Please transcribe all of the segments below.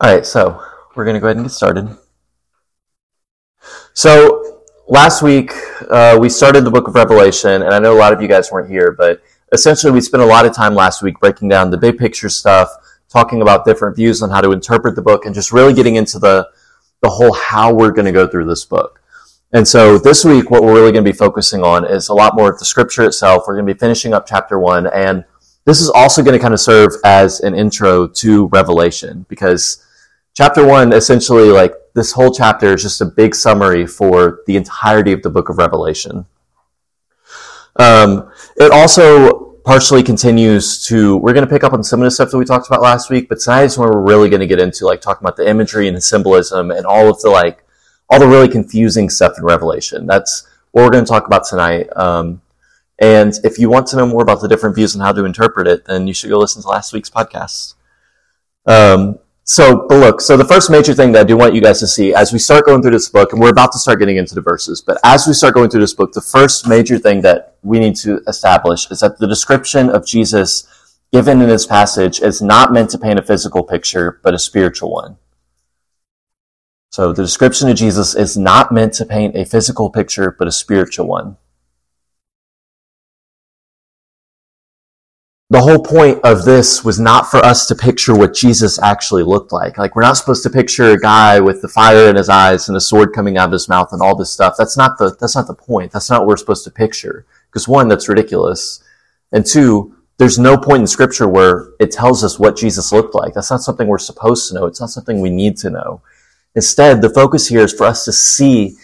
All right, so we're going to go ahead and get started. So last week uh, we started the book of Revelation, and I know a lot of you guys weren't here, but essentially we spent a lot of time last week breaking down the big picture stuff, talking about different views on how to interpret the book, and just really getting into the the whole how we're going to go through this book. And so this week, what we're really going to be focusing on is a lot more of the scripture itself. We're going to be finishing up chapter one, and this is also going to kind of serve as an intro to Revelation because chapter one essentially like this whole chapter is just a big summary for the entirety of the book of revelation. Um, it also partially continues to we're going to pick up on some of the stuff that we talked about last week but tonight is when we're really going to get into like talking about the imagery and the symbolism and all of the like all the really confusing stuff in revelation. That's what we're going to talk about tonight. Um, and if you want to know more about the different views and how to interpret it then you should go listen to last week's podcast. Um, so, but look, so the first major thing that I do want you guys to see as we start going through this book, and we're about to start getting into the verses, but as we start going through this book, the first major thing that we need to establish is that the description of Jesus given in this passage is not meant to paint a physical picture, but a spiritual one. So the description of Jesus is not meant to paint a physical picture, but a spiritual one. The whole point of this was not for us to picture what Jesus actually looked like. Like, we're not supposed to picture a guy with the fire in his eyes and a sword coming out of his mouth and all this stuff. That's not the, that's not the point. That's not what we're supposed to picture. Because one, that's ridiculous. And two, there's no point in scripture where it tells us what Jesus looked like. That's not something we're supposed to know. It's not something we need to know. Instead, the focus here is for us to see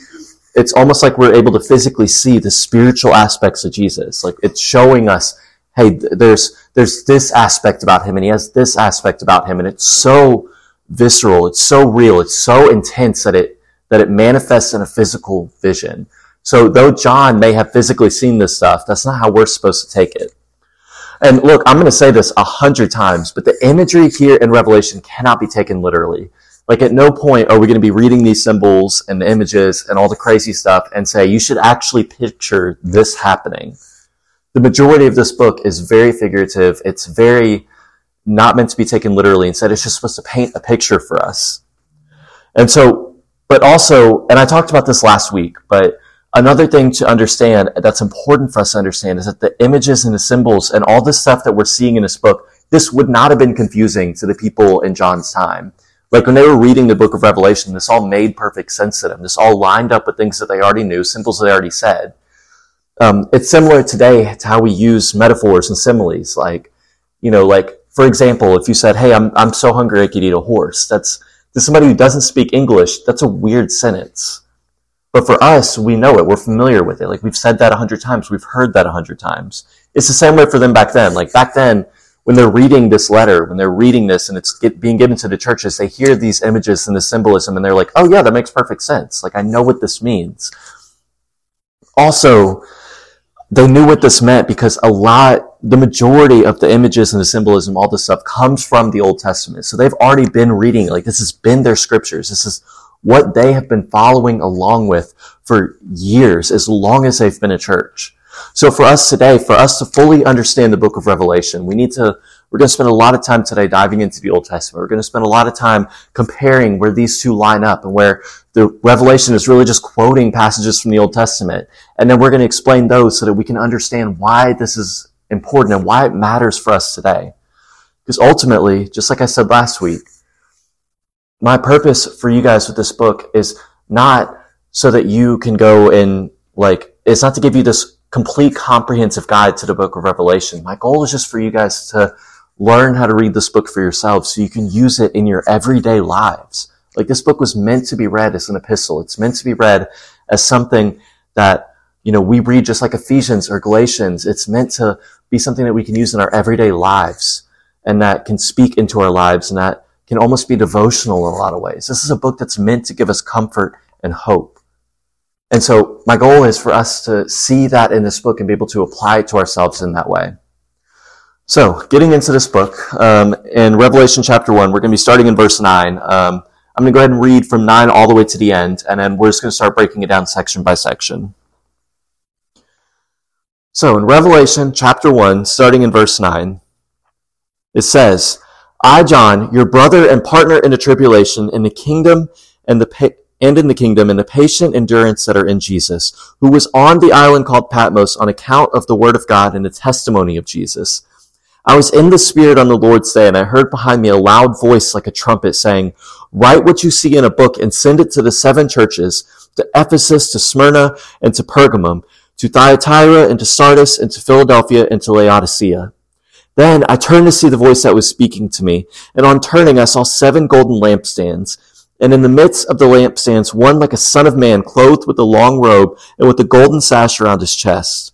it's almost like we're able to physically see the spiritual aspects of Jesus. Like it's showing us hey, there's, there's this aspect about him and he has this aspect about him and it's so visceral, it's so real, it's so intense that it, that it manifests in a physical vision. So though John may have physically seen this stuff, that's not how we're supposed to take it. And look, I'm going to say this a hundred times, but the imagery here in Revelation cannot be taken literally. Like at no point are we going to be reading these symbols and the images and all the crazy stuff and say, you should actually picture this happening the majority of this book is very figurative. It's very not meant to be taken literally. Instead, it's just supposed to paint a picture for us. And so, but also, and I talked about this last week, but another thing to understand that's important for us to understand is that the images and the symbols and all this stuff that we're seeing in this book, this would not have been confusing to the people in John's time. Like when they were reading the book of Revelation, this all made perfect sense to them. This all lined up with things that they already knew, symbols they already said. Um, it's similar today to how we use metaphors and similes. Like, you know, like, for example, if you said, Hey, I'm, I'm so hungry I could eat a horse. That's, to somebody who doesn't speak English, that's a weird sentence. But for us, we know it. We're familiar with it. Like we've said that a hundred times. We've heard that a hundred times. It's the same way for them back then. Like back then, when they're reading this letter, when they're reading this and it's get, being given to the churches, they hear these images and the symbolism and they're like, oh yeah, that makes perfect sense. Like I know what this means. Also, they knew what this meant because a lot, the majority of the images and the symbolism, all this stuff comes from the Old Testament. So they've already been reading, like this has been their scriptures. This is what they have been following along with for years, as long as they've been a church. So for us today, for us to fully understand the book of Revelation, we need to, we're going to spend a lot of time today diving into the Old Testament. We're going to spend a lot of time comparing where these two line up and where the Revelation is really just quoting passages from the Old Testament. And then we're going to explain those so that we can understand why this is important and why it matters for us today. Because ultimately, just like I said last week, my purpose for you guys with this book is not so that you can go and like, it's not to give you this complete comprehensive guide to the book of Revelation. My goal is just for you guys to learn how to read this book for yourselves so you can use it in your everyday lives. Like this book was meant to be read as an epistle. It's meant to be read as something that, you know, we read just like Ephesians or Galatians. It's meant to be something that we can use in our everyday lives and that can speak into our lives and that can almost be devotional in a lot of ways. This is a book that's meant to give us comfort and hope. And so my goal is for us to see that in this book and be able to apply it to ourselves in that way. So, getting into this book, um, in Revelation chapter 1, we're going to be starting in verse 9. Um, I'm going to go ahead and read from 9 all the way to the end, and then we're just going to start breaking it down section by section. So in Revelation chapter 1, starting in verse 9, it says, I, John, your brother and partner in the tribulation, in the kingdom and the pa- and in the kingdom and the patient endurance that are in Jesus, who was on the island called Patmos on account of the word of God and the testimony of Jesus. I was in the Spirit on the Lord's day, and I heard behind me a loud voice like a trumpet saying, Write what you see in a book and send it to the seven churches, to Ephesus, to Smyrna, and to Pergamum, to Thyatira, and to Sardis, and to Philadelphia, and to Laodicea. Then I turned to see the voice that was speaking to me, and on turning I saw seven golden lampstands. And in the midst of the lampstands, one like a son of man, clothed with a long robe and with a golden sash around his chest.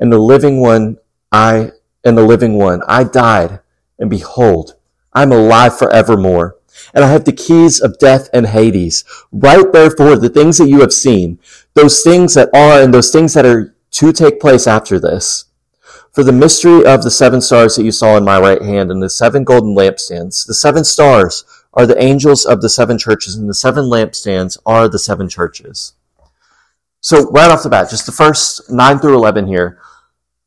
and the living one, I and the living one. I died, and behold, I am alive forevermore. And I have the keys of death and Hades. Write therefore the things that you have seen, those things that are and those things that are to take place after this. For the mystery of the seven stars that you saw in my right hand and the seven golden lampstands, the seven stars are the angels of the seven churches and the seven lampstands are the seven churches. So right off the bat, just the first 9 through 11 here,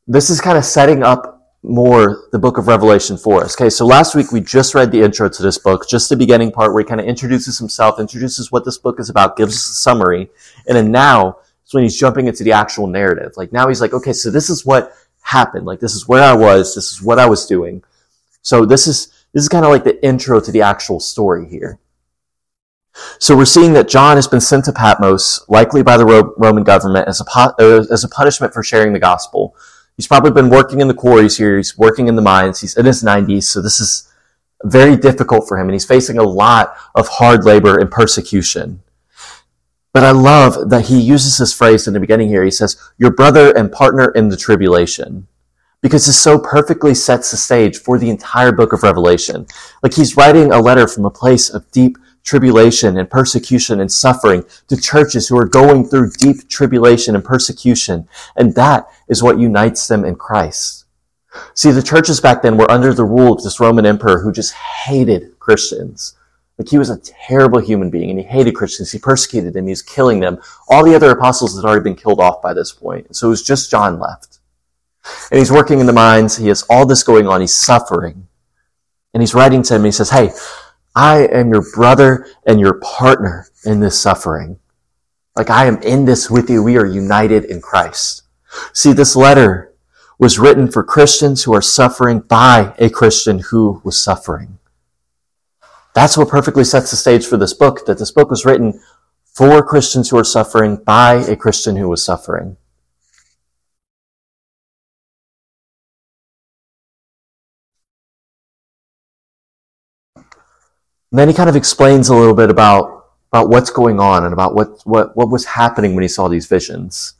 this is kind of setting up more the book of Revelation for us. Okay, so last week we just read the intro to this book, just the beginning part where he kind of introduces himself, introduces what this book is about, gives us a summary, and then now it's when he's jumping into the actual narrative. Like now he's like, okay, so this is what happened. Like this is where I was, this is what I was doing. So this is this is kind of like the intro to the actual story here. So we're seeing that John has been sent to Patmos, likely by the Roman government, as a, as a punishment for sharing the gospel. He's probably been working in the quarries here. He's working in the mines. He's in his 90s, so this is very difficult for him, and he's facing a lot of hard labor and persecution. But I love that he uses this phrase in the beginning here. He says, Your brother and partner in the tribulation. Because this so perfectly sets the stage for the entire book of Revelation. Like he's writing a letter from a place of deep tribulation and persecution and suffering to churches who are going through deep tribulation and persecution. And that is what unites them in Christ. See, the churches back then were under the rule of this Roman emperor who just hated Christians. Like he was a terrible human being and he hated Christians. He persecuted them. He was killing them. All the other apostles had already been killed off by this point. So it was just John left. And he's working in the mines. He has all this going on. He's suffering. And he's writing to him. And he says, Hey, I am your brother and your partner in this suffering. Like I am in this with you. We are united in Christ. See, this letter was written for Christians who are suffering by a Christian who was suffering. That's what perfectly sets the stage for this book, that this book was written for Christians who are suffering by a Christian who was suffering. And then he kind of explains a little bit about, about what's going on and about what, what, what was happening when he saw these visions.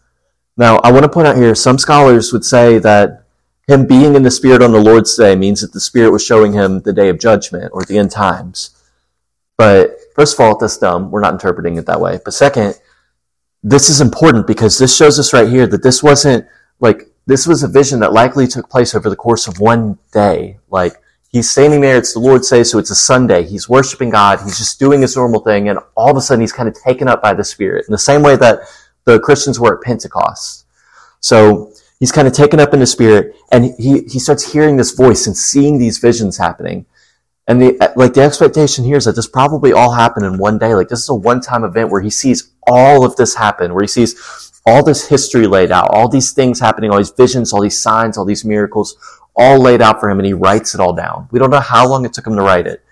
Now, I want to point out here, some scholars would say that him being in the Spirit on the Lord's day means that the Spirit was showing him the day of judgment or the end times. But first of all, that's dumb. We're not interpreting it that way. But second, this is important because this shows us right here that this wasn't like, this was a vision that likely took place over the course of one day. Like, He's standing there. It's the Lord's Day, so it's a Sunday. He's worshiping God. He's just doing his normal thing. And all of a sudden, he's kind of taken up by the Spirit in the same way that the Christians were at Pentecost. So he's kind of taken up in the Spirit and he, he starts hearing this voice and seeing these visions happening. And the, like the expectation here is that this probably all happened in one day. Like this is a one-time event where he sees all of this happen, where he sees all this history laid out, all these things happening, all these visions, all these signs, all these miracles, all laid out for him and he writes it all down. We don't know how long it took him to write it,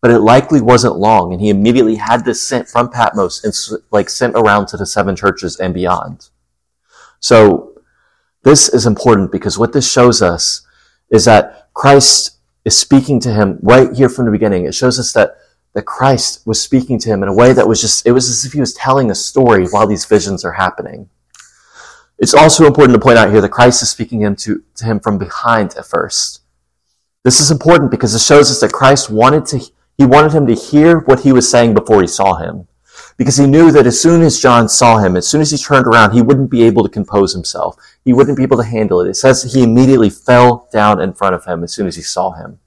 but it likely wasn't long. And he immediately had this sent from Patmos and like sent around to the seven churches and beyond. So this is important because what this shows us is that Christ is speaking to him right here from the beginning. It shows us that that Christ was speaking to him in a way that was just, it was as if he was telling a story while these visions are happening. It's also important to point out here that Christ is speaking him to, to him from behind at first. This is important because it shows us that Christ wanted to He wanted him to hear what he was saying before he saw him. Because he knew that as soon as John saw him, as soon as he turned around, he wouldn't be able to compose himself. He wouldn't be able to handle it. It says he immediately fell down in front of him as soon as he saw him.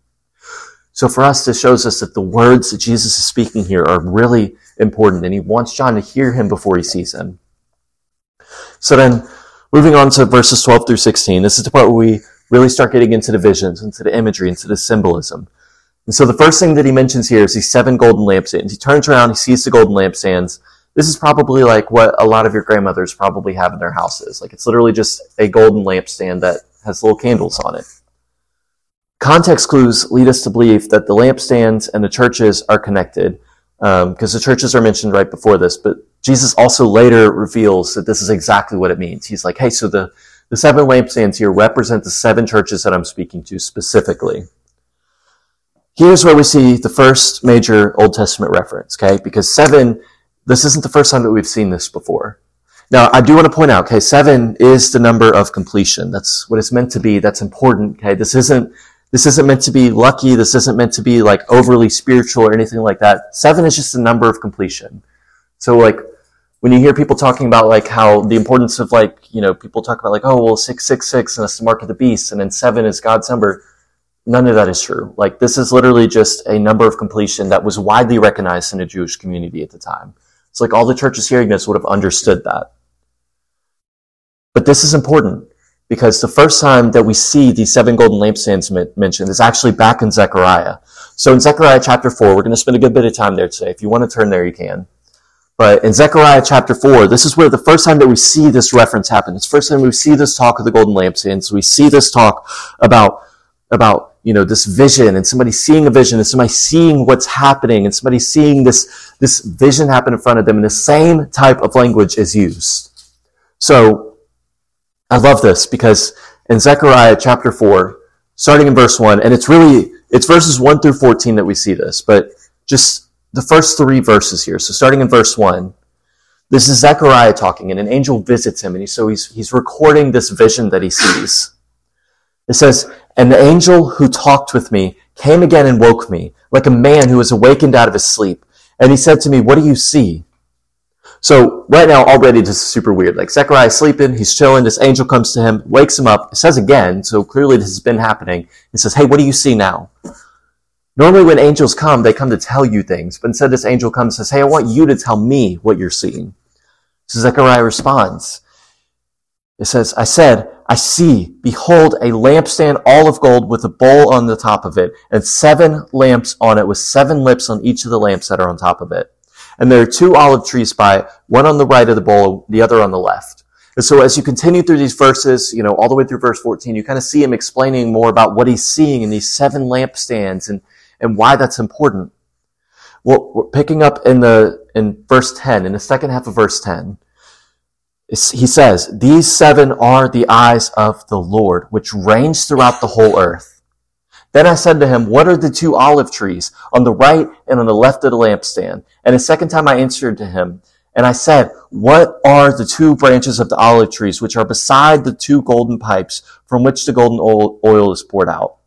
So for us, this shows us that the words that Jesus is speaking here are really important, and he wants John to hear him before he sees him. So then, moving on to verses 12 through 16, this is the part where we really start getting into the visions, into the imagery, into the symbolism. And so the first thing that he mentions here is these seven golden lampstands. He turns around, he sees the golden lampstands. This is probably like what a lot of your grandmothers probably have in their houses. Like it's literally just a golden lampstand that has little candles on it. Context clues lead us to believe that the lampstands and the churches are connected because um, the churches are mentioned right before this, but Jesus also later reveals that this is exactly what it means. He's like, hey, so the, the seven lampstands here represent the seven churches that I'm speaking to specifically. Here's where we see the first major Old Testament reference, okay? Because seven, this isn't the first time that we've seen this before. Now, I do want to point out, okay, seven is the number of completion. That's what it's meant to be. That's important, okay? This isn't, this isn't meant to be lucky. This isn't meant to be like overly spiritual or anything like that. Seven is just a number of completion. So like, when you hear people talking about like how the importance of like, you know, people talk about like, oh, well, six, six, six, and that's the mark of the beast, and then seven is God's number None of that is true. Like, this is literally just a number of completion that was widely recognized in the Jewish community at the time. It's like all the churches hearing this would have understood that. But this is important because the first time that we see these seven golden lampstands mentioned is actually back in Zechariah. So in Zechariah chapter 4, we're going to spend a good bit of time there today. If you want to turn there, you can. But in Zechariah chapter 4, this is where the first time that we see this reference happen. It's first time we see this talk of the golden lampstands. We see this talk about, about you know, this vision and somebody seeing a vision and somebody seeing what's happening and somebody seeing this, this vision happen in front of them and the same type of language is used. So I love this because in Zechariah chapter 4, starting in verse 1, and it's really, it's verses 1 through 14 that we see this, but just the first three verses here. So starting in verse 1, this is Zechariah talking, and an angel visits him, and he, so he's, he's recording this vision that he sees. It says, And the angel who talked with me came again and woke me, like a man who is awakened out of his sleep. And he said to me, What do you see? So right now, already this is super weird. Like Zechariah is sleeping, he's chilling, this angel comes to him, wakes him up, it says again, so clearly this has been happening. It says, Hey, what do you see now? Normally when angels come, they come to tell you things, but instead this angel comes and says, Hey, I want you to tell me what you're seeing. So Zechariah responds. It says, I said, I see, behold, a lampstand all of gold with a bowl on the top of it, and seven lamps on it with seven lips on each of the lamps that are on top of it. And there are two olive trees by it, one on the right of the bowl, the other on the left. And so as you continue through these verses, you know, all the way through verse 14, you kind of see him explaining more about what he's seeing in these seven lampstands and, and why that's important. Well, we're picking up in the, in verse 10, in the second half of verse 10 he says, These seven are the eyes of the Lord, which reigns throughout the whole earth. Then I said to him, What are the two olive trees on the right and on the left of the lampstand? And a second time I answered to him, and I said, What are the two branches of the olive trees which are beside the two golden pipes from which the golden oil is poured out?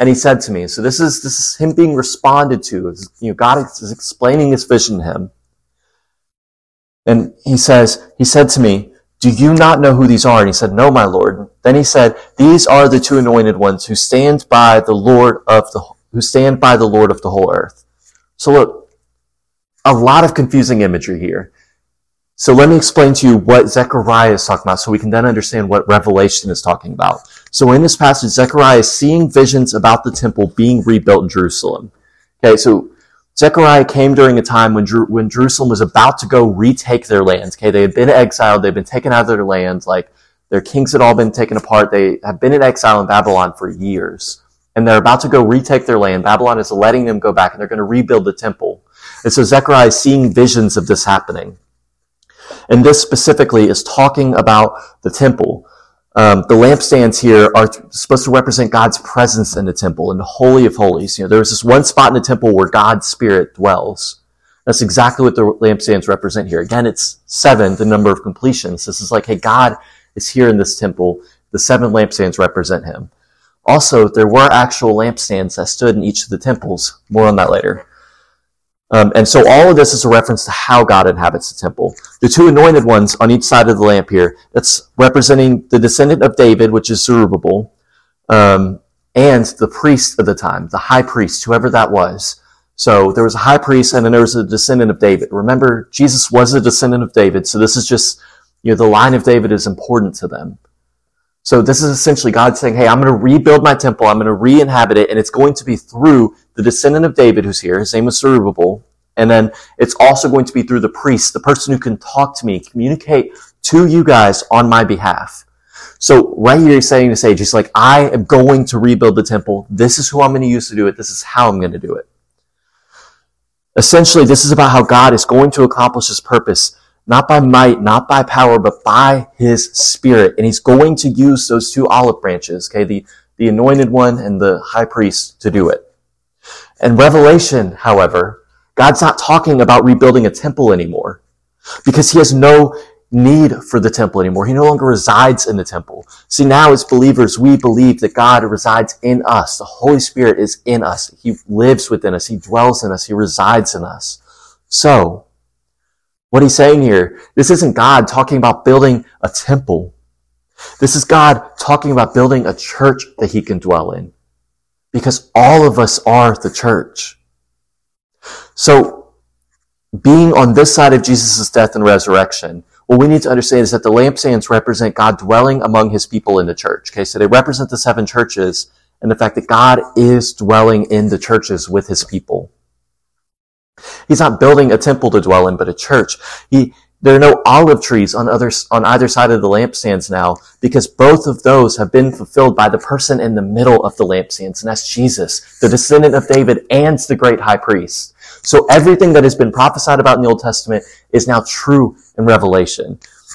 And he said to me, so this is, this is him being responded to. You know, God is explaining his vision to him. And he says, he said to me, do you not know who these are? And he said, no, my Lord. Then he said, these are the two anointed ones who stand by the Lord of the, who stand by the Lord of the whole earth. So look, a lot of confusing imagery here. So let me explain to you what Zechariah is talking about so we can then understand what Revelation is talking about. So in this passage, Zechariah is seeing visions about the temple being rebuilt in Jerusalem. Okay, so Zechariah came during a time when, when Jerusalem was about to go retake their lands. Okay, they had been exiled, they'd been taken out of their lands, like their kings had all been taken apart. They have been in exile in Babylon for years. And they're about to go retake their land. Babylon is letting them go back and they're going to rebuild the temple. And so Zechariah is seeing visions of this happening. And this specifically is talking about the temple. Um, the lampstands here are supposed to represent God's presence in the temple, in the Holy of Holies. You know, there's this one spot in the temple where God's Spirit dwells. That's exactly what the lampstands represent here. Again, it's seven, the number of completions. This is like, hey, God is here in this temple. The seven lampstands represent Him. Also, there were actual lampstands that stood in each of the temples. More on that later. Um, and so all of this is a reference to how God inhabits the temple. The two anointed ones on each side of the lamp here, that's representing the descendant of David, which is Zerubbabel, um, and the priest of the time, the high priest, whoever that was. So there was a high priest and then there was a descendant of David. Remember, Jesus was a descendant of David, so this is just, you know, the line of David is important to them. So this is essentially God saying, hey, I'm going to rebuild my temple. I'm going to re-inhabit it. And it's going to be through the descendant of David who's here. His name is Zerubbabel. And then it's also going to be through the priest, the person who can talk to me, communicate to you guys on my behalf. So right here he's saying to Sage, he's like, I am going to rebuild the temple. This is who I'm going to use to do it. This is how I'm going to do it. Essentially, this is about how God is going to accomplish his purpose not by might, not by power, but by his spirit. And he's going to use those two olive branches, okay, the, the anointed one and the high priest to do it. And Revelation, however, God's not talking about rebuilding a temple anymore because he has no need for the temple anymore. He no longer resides in the temple. See, now as believers, we believe that God resides in us. The Holy Spirit is in us. He lives within us. He dwells in us. He resides in us. So, what he's saying here, this isn't God talking about building a temple. This is God talking about building a church that he can dwell in. Because all of us are the church. So, being on this side of Jesus' death and resurrection, what we need to understand is that the lampstands represent God dwelling among his people in the church. Okay, so they represent the seven churches and the fact that God is dwelling in the churches with his people. He's not building a temple to dwell in, but a church. He, there are no olive trees on on either side of the lampstands now because both of those have been fulfilled by the person in the middle of the lampstands, and that's Jesus, the descendant of David and the great high priest. So everything that has been prophesied about in the Old Testament is now true in Revelation.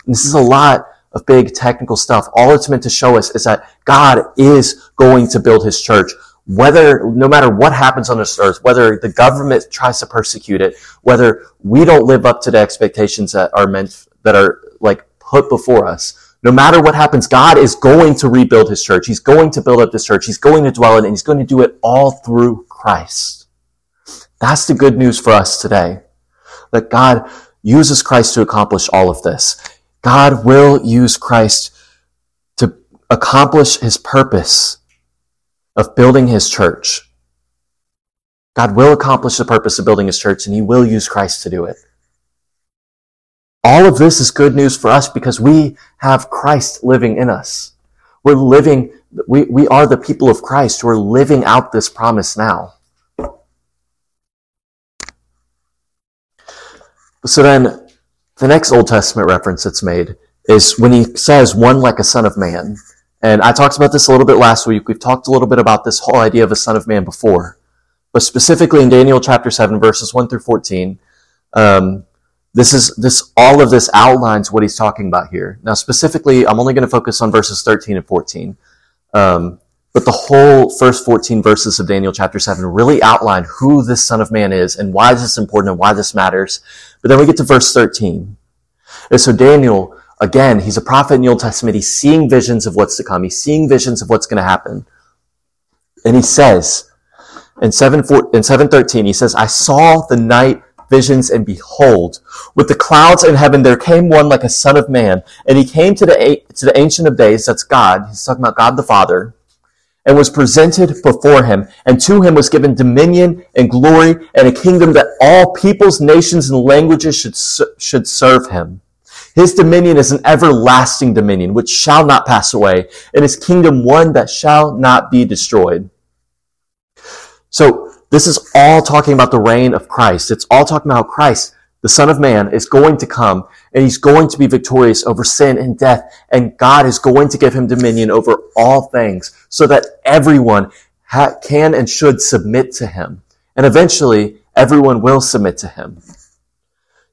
And this is a lot of big technical stuff. All it's meant to show us is that God is going to build his church whether, no matter what happens on this earth, whether the government tries to persecute it, whether we don't live up to the expectations that are meant, that are like put before us, no matter what happens, God is going to rebuild his church. He's going to build up this church. He's going to dwell in it, and he's going to do it all through Christ. That's the good news for us today. That God uses Christ to accomplish all of this. God will use Christ to accomplish his purpose of building his church. God will accomplish the purpose of building his church and he will use Christ to do it. All of this is good news for us because we have Christ living in us. We're living, we, we are the people of Christ We're living out this promise now. So then, the next Old Testament reference that's made is when he says, one like a son of man. And I talked about this a little bit last week. We've talked a little bit about this whole idea of a son of man before. But specifically in Daniel chapter 7, verses 1 through 14, um, this is this all of this outlines what he's talking about here. Now, specifically, I'm only going to focus on verses 13 and 14. Um, but the whole first 14 verses of Daniel chapter 7 really outline who this Son of Man is and why this is important and why this matters. But then we get to verse 13. And so Daniel Again, he's a prophet in the Old Testament. He's seeing visions of what's to come. He's seeing visions of what's going to happen. And he says, in 7, 4, in 713, he says, I saw the night visions and behold, with the clouds in heaven, there came one like a son of man. And he came to the, to the ancient of days. That's God. He's talking about God the Father and was presented before him. And to him was given dominion and glory and a kingdom that all peoples, nations, and languages should, should serve him. His dominion is an everlasting dominion which shall not pass away, and his kingdom one that shall not be destroyed. So this is all talking about the reign of Christ. It's all talking about Christ, the Son of Man, is going to come and he's going to be victorious over sin and death, and God is going to give him dominion over all things so that everyone ha- can and should submit to him. And eventually, everyone will submit to him.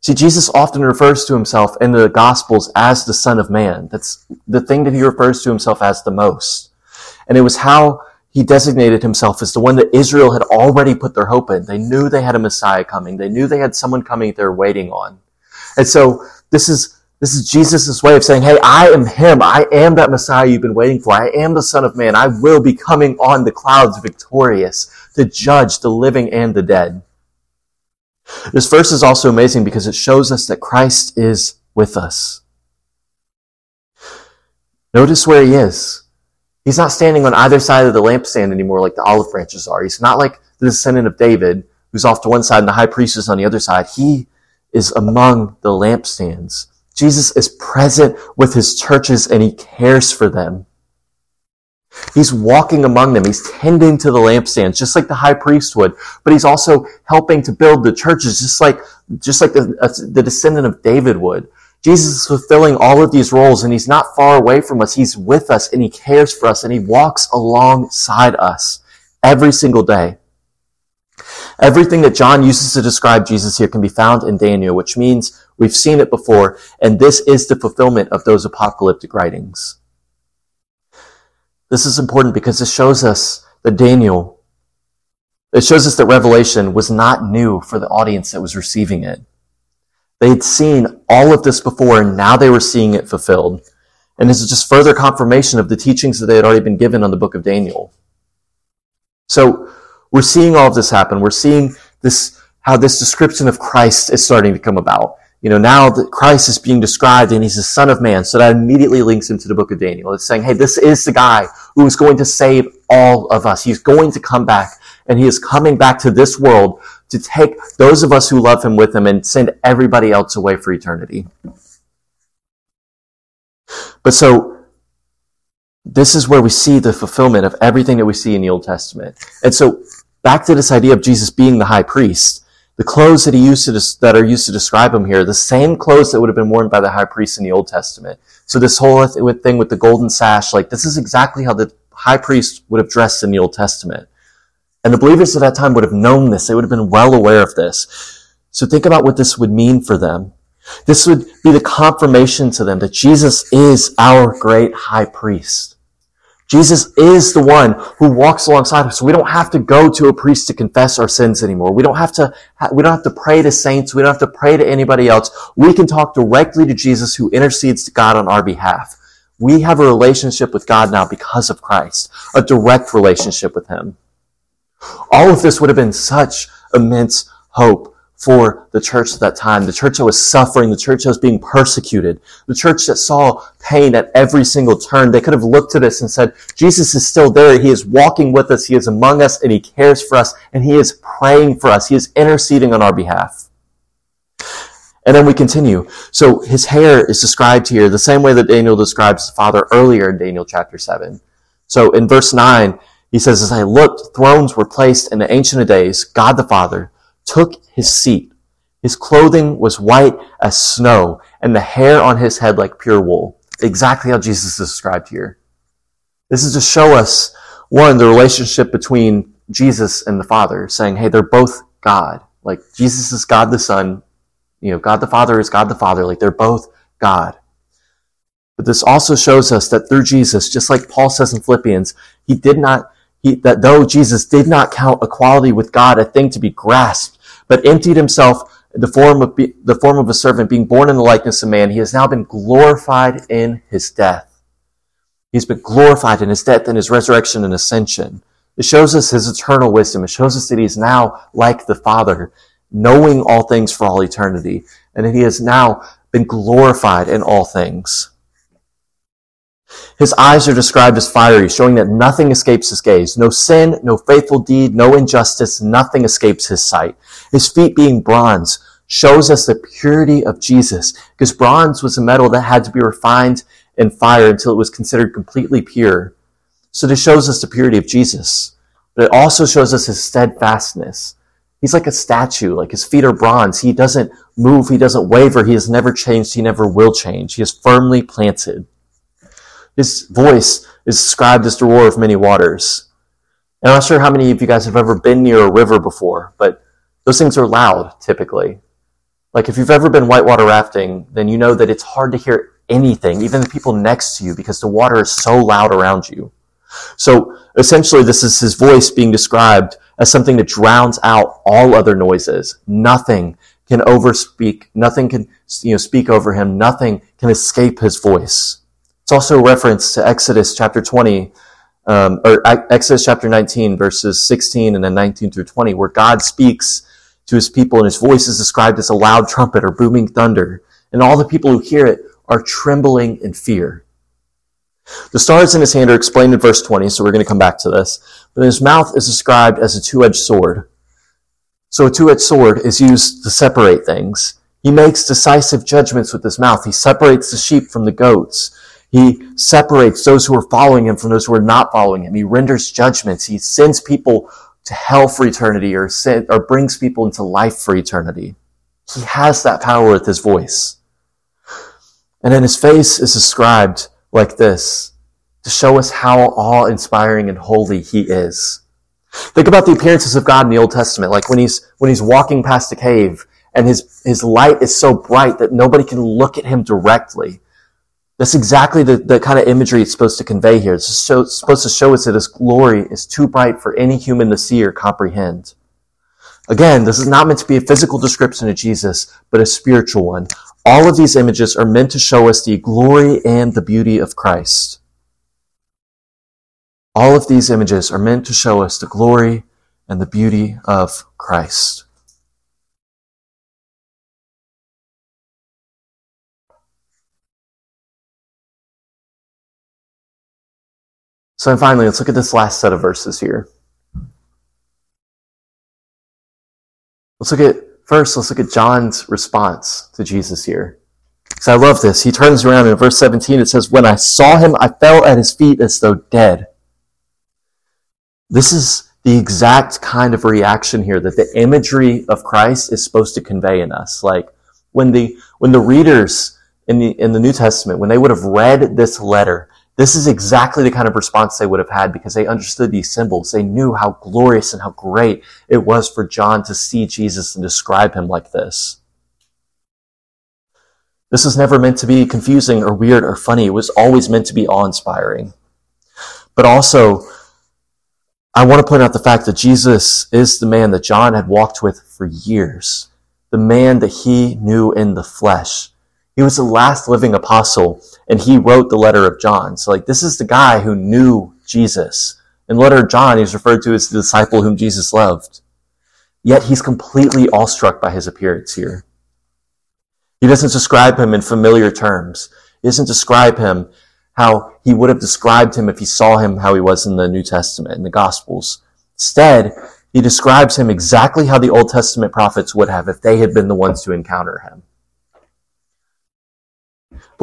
See, Jesus often refers to himself in the Gospels as the Son of Man. That's the thing that he refers to himself as the most. And it was how he designated himself as the one that Israel had already put their hope in. They knew they had a Messiah coming. They knew they had someone coming they're waiting on. And so this is, this is Jesus' way of saying, Hey, I am him. I am that Messiah you've been waiting for. I am the Son of Man. I will be coming on the clouds victorious to judge the living and the dead. This verse is also amazing because it shows us that Christ is with us. Notice where he is. He's not standing on either side of the lampstand anymore like the olive branches are. He's not like the descendant of David who's off to one side and the high priest is on the other side. He is among the lampstands. Jesus is present with his churches and he cares for them. He's walking among them. He's tending to the lampstands, just like the high priest would. But he's also helping to build the churches, just like, just like the, uh, the descendant of David would. Jesus is fulfilling all of these roles and he's not far away from us. He's with us and he cares for us and he walks alongside us every single day. Everything that John uses to describe Jesus here can be found in Daniel, which means we've seen it before, and this is the fulfillment of those apocalyptic writings. This is important because it shows us that Daniel, it shows us that Revelation was not new for the audience that was receiving it. They had seen all of this before and now they were seeing it fulfilled. And this is just further confirmation of the teachings that they had already been given on the book of Daniel. So we're seeing all of this happen. We're seeing this, how this description of Christ is starting to come about. You know, now that Christ is being described and he's the son of man. So that immediately links him to the book of Daniel. It's saying, hey, this is the guy who is going to save all of us. He's going to come back and he is coming back to this world to take those of us who love him with him and send everybody else away for eternity. But so, this is where we see the fulfillment of everything that we see in the Old Testament. And so, back to this idea of Jesus being the high priest, the clothes that he used to, that are used to describe him here, the same clothes that would have been worn by the high priest in the Old Testament. So this whole thing with the golden sash, like this is exactly how the high priest would have dressed in the Old Testament. And the believers at that time would have known this. They would have been well aware of this. So think about what this would mean for them. This would be the confirmation to them that Jesus is our great high priest. Jesus is the one who walks alongside us. We don't have to go to a priest to confess our sins anymore. We don't have to, we don't have to pray to saints. We don't have to pray to anybody else. We can talk directly to Jesus who intercedes to God on our behalf. We have a relationship with God now because of Christ, a direct relationship with Him. All of this would have been such immense hope for the church at that time. The church that was suffering, the church that was being persecuted, the church that saw pain at every single turn. They could have looked to this and said, Jesus is still there. He is walking with us. He is among us and he cares for us and he is praying for us. He is interceding on our behalf. And then we continue. So his hair is described here the same way that Daniel describes his father earlier in Daniel chapter 7. So in verse 9, he says, As I looked, thrones were placed in the Ancient of Days. God the Father took his seat. His clothing was white as snow, and the hair on his head like pure wool. Exactly how Jesus is described here. This is to show us, one, the relationship between Jesus and the Father, saying, hey, they're both God. Like, Jesus is God the Son. You know, God the Father is God the Father. Like, they're both God. But this also shows us that through Jesus, just like Paul says in Philippians, he did not he, that though Jesus did not count equality with God a thing to be grasped, but emptied himself the form of be, the form of a servant, being born in the likeness of man, he has now been glorified in his death. He's been glorified in his death and his resurrection and ascension. It shows us his eternal wisdom. It shows us that he is now like the Father, knowing all things for all eternity, and that he has now been glorified in all things. His eyes are described as fiery, showing that nothing escapes his gaze. No sin, no faithful deed, no injustice, nothing escapes his sight. His feet being bronze shows us the purity of Jesus, because bronze was a metal that had to be refined in fire until it was considered completely pure. So this shows us the purity of Jesus. But it also shows us his steadfastness. He's like a statue, like his feet are bronze. He doesn't move, he doesn't waver, he has never changed, he never will change. He is firmly planted. His voice is described as the roar of many waters. And I'm not sure how many of you guys have ever been near a river before, but those things are loud typically. Like if you've ever been whitewater rafting, then you know that it's hard to hear anything, even the people next to you, because the water is so loud around you. So essentially, this is his voice being described as something that drowns out all other noises. Nothing can overspeak, nothing can you know, speak over him, nothing can escape his voice. It's also a reference to Exodus chapter 20, um, or Exodus chapter 19, verses 16 and then 19 through 20, where God speaks to to his people, and his voice is described as a loud trumpet or booming thunder. And all the people who hear it are trembling in fear. The stars in his hand are explained in verse 20, so we're going to come back to this. But his mouth is described as a two-edged sword. So a two-edged sword is used to separate things. He makes decisive judgments with his mouth. He separates the sheep from the goats. He separates those who are following him from those who are not following him. He renders judgments. He sends people to hell for eternity or, send, or brings people into life for eternity. He has that power with his voice. And then his face is described like this to show us how awe inspiring and holy he is. Think about the appearances of God in the Old Testament, like when he's, when he's walking past a cave and his, his light is so bright that nobody can look at him directly. That's exactly the, the kind of imagery it's supposed to convey here. It's, show, it's supposed to show us that his glory is too bright for any human to see or comprehend. Again, this is not meant to be a physical description of Jesus, but a spiritual one. All of these images are meant to show us the glory and the beauty of Christ. All of these images are meant to show us the glory and the beauty of Christ. So finally, let's look at this last set of verses here. Let's look at, first, let's look at John's response to Jesus here. Because I love this. He turns around in verse 17, it says, When I saw him, I fell at his feet as though dead. This is the exact kind of reaction here that the imagery of Christ is supposed to convey in us. Like, when the, when the readers in the, in the New Testament, when they would have read this letter, this is exactly the kind of response they would have had because they understood these symbols. They knew how glorious and how great it was for John to see Jesus and describe him like this. This was never meant to be confusing or weird or funny. It was always meant to be awe inspiring. But also, I want to point out the fact that Jesus is the man that John had walked with for years, the man that he knew in the flesh. He was the last living apostle and he wrote the letter of John. So like this is the guy who knew Jesus. In letter of John, he's referred to as the disciple whom Jesus loved. Yet he's completely awestruck by his appearance here. He doesn't describe him in familiar terms. He doesn't describe him how he would have described him if he saw him how he was in the New Testament, in the Gospels. Instead, he describes him exactly how the Old Testament prophets would have if they had been the ones to encounter him.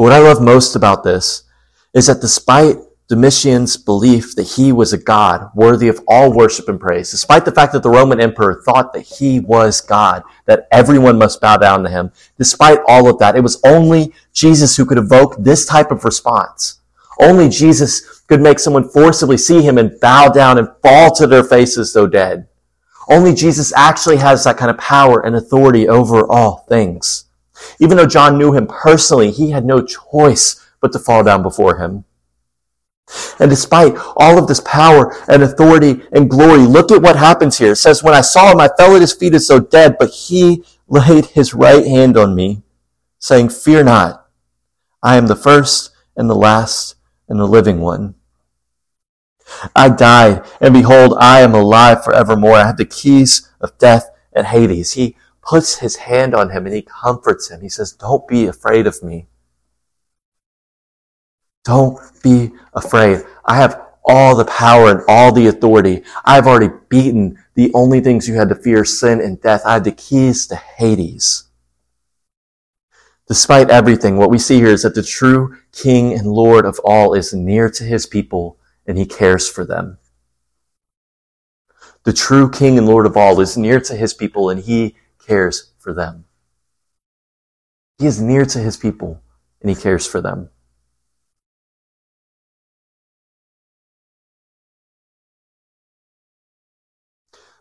But what I love most about this is that despite Domitian's belief that he was a god worthy of all worship and praise, despite the fact that the Roman emperor thought that he was God, that everyone must bow down to him, despite all of that, it was only Jesus who could evoke this type of response. Only Jesus could make someone forcibly see him and bow down and fall to their faces though dead. Only Jesus actually has that kind of power and authority over all things. Even though John knew him personally, he had no choice but to fall down before him. And despite all of this power and authority and glory, look at what happens here. It says, When I saw him, I fell at his feet as though dead, but he laid his right hand on me, saying, Fear not. I am the first and the last and the living one. I died, and behold, I am alive forevermore. I have the keys of death and Hades. He puts his hand on him and he comforts him. He says, Don't be afraid of me. Don't be afraid. I have all the power and all the authority. I've already beaten the only things you had to fear, sin and death. I have the keys to Hades. Despite everything, what we see here is that the true King and Lord of all is near to his people and he cares for them. The true King and Lord of all is near to his people and he cares for them. He is near to his people and he cares for them.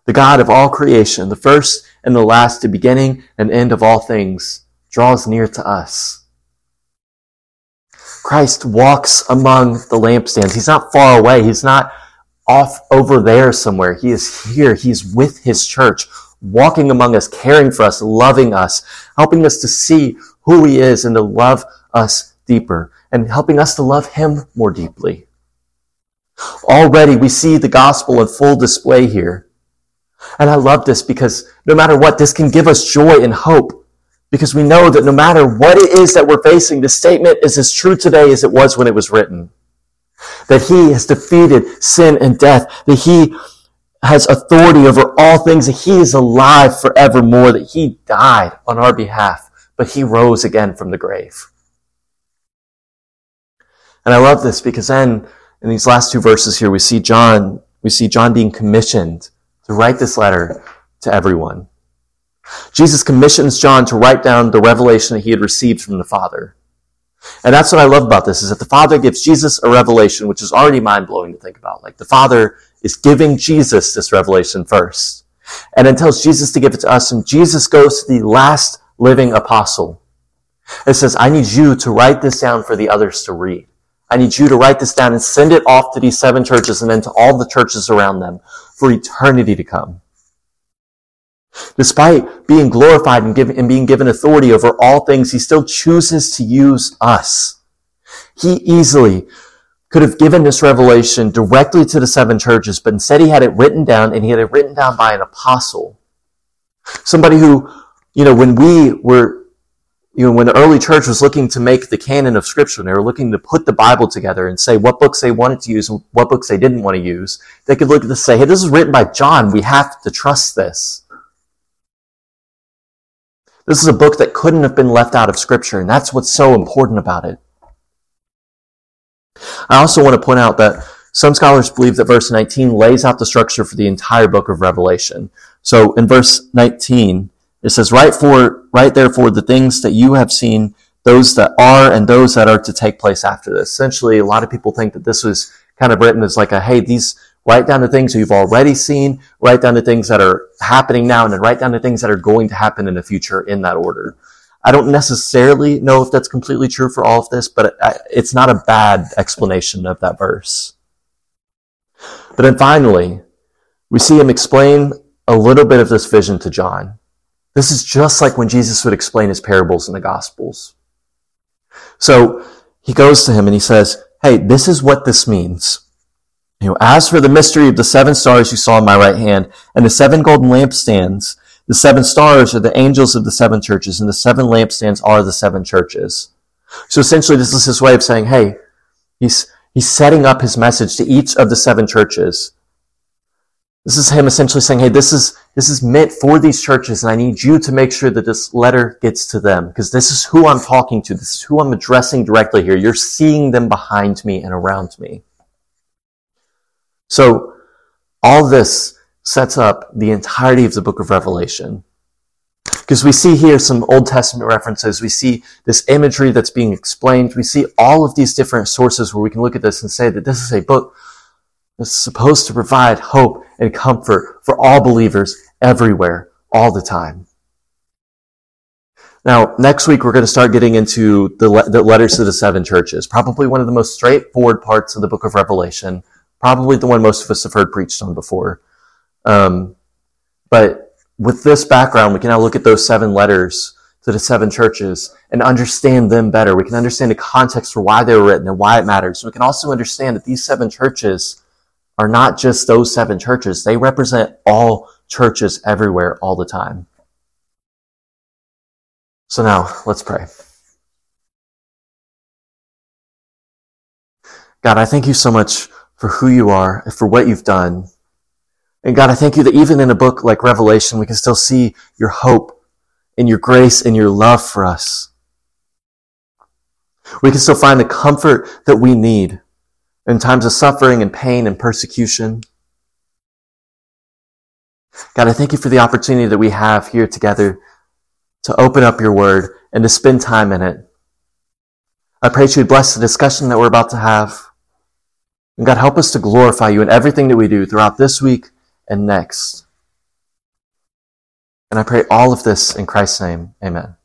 The God of all creation, the first and the last, the beginning and end of all things, draws near to us. Christ walks among the lampstands. He's not far away. He's not off over there somewhere. He is here. He's with his church, walking among us, caring for us, loving us, helping us to see who he is and to love us deeper, and helping us to love him more deeply. Already we see the gospel in full display here. And I love this because no matter what, this can give us joy and hope because we know that no matter what it is that we're facing, the statement is as true today as it was when it was written. That he has defeated sin and death, that he has authority over all things, that he is alive forevermore, that he died on our behalf, but he rose again from the grave. And I love this because then in these last two verses here, we see John, we see John being commissioned to write this letter to everyone. Jesus commissions John to write down the revelation that he had received from the Father. And that's what I love about this is that the Father gives Jesus a revelation, which is already mind blowing to think about. Like the Father is giving Jesus this revelation first. And then tells Jesus to give it to us. And Jesus goes to the last living apostle. It says, I need you to write this down for the others to read. I need you to write this down and send it off to these seven churches and then to all the churches around them for eternity to come. Despite being glorified and, and being given authority over all things, he still chooses to use us. He easily could have given this revelation directly to the seven churches, but instead he had it written down and he had it written down by an apostle. Somebody who, you know, when we were, you know, when the early church was looking to make the canon of scripture, they were looking to put the Bible together and say what books they wanted to use and what books they didn't want to use. They could look at this and say, hey, this is written by John. We have to trust this. This is a book that couldn't have been left out of scripture, and that's what's so important about it. I also want to point out that some scholars believe that verse 19 lays out the structure for the entire book of Revelation. So in verse 19, it says, "Write for, write therefore the things that you have seen, those that are and those that are to take place after this." Essentially, a lot of people think that this was kind of written as like a, hey, these Write down the things you've already seen, write down the things that are happening now, and then write down the things that are going to happen in the future in that order. I don't necessarily know if that's completely true for all of this, but it's not a bad explanation of that verse. But then finally, we see him explain a little bit of this vision to John. This is just like when Jesus would explain his parables in the Gospels. So he goes to him and he says, Hey, this is what this means. You know, as for the mystery of the seven stars you saw in my right hand and the seven golden lampstands, the seven stars are the angels of the seven churches and the seven lampstands are the seven churches. So essentially this is his way of saying, hey, he's, he's setting up his message to each of the seven churches. This is him essentially saying, hey, this is, this is meant for these churches and I need you to make sure that this letter gets to them because this is who I'm talking to. This is who I'm addressing directly here. You're seeing them behind me and around me. So all this sets up the entirety of the book of Revelation. Because we see here some Old Testament references. We see this imagery that's being explained. We see all of these different sources where we can look at this and say that this is a book that's supposed to provide hope and comfort for all believers everywhere, all the time. Now, next week we're going to start getting into the, le- the letters to the seven churches, probably one of the most straightforward parts of the book of Revelation probably the one most of us have heard preached on before. Um, but with this background, we can now look at those seven letters to the seven churches and understand them better. We can understand the context for why they were written and why it matters. We can also understand that these seven churches are not just those seven churches. They represent all churches everywhere all the time. So now let's pray. God, I thank you so much for who you are and for what you've done. And God, I thank you that even in a book like Revelation, we can still see your hope and your grace and your love for us. We can still find the comfort that we need in times of suffering and pain and persecution. God, I thank you for the opportunity that we have here together to open up your word and to spend time in it. I pray that you would bless the discussion that we're about to have. And God, help us to glorify you in everything that we do throughout this week and next. And I pray all of this in Christ's name. Amen.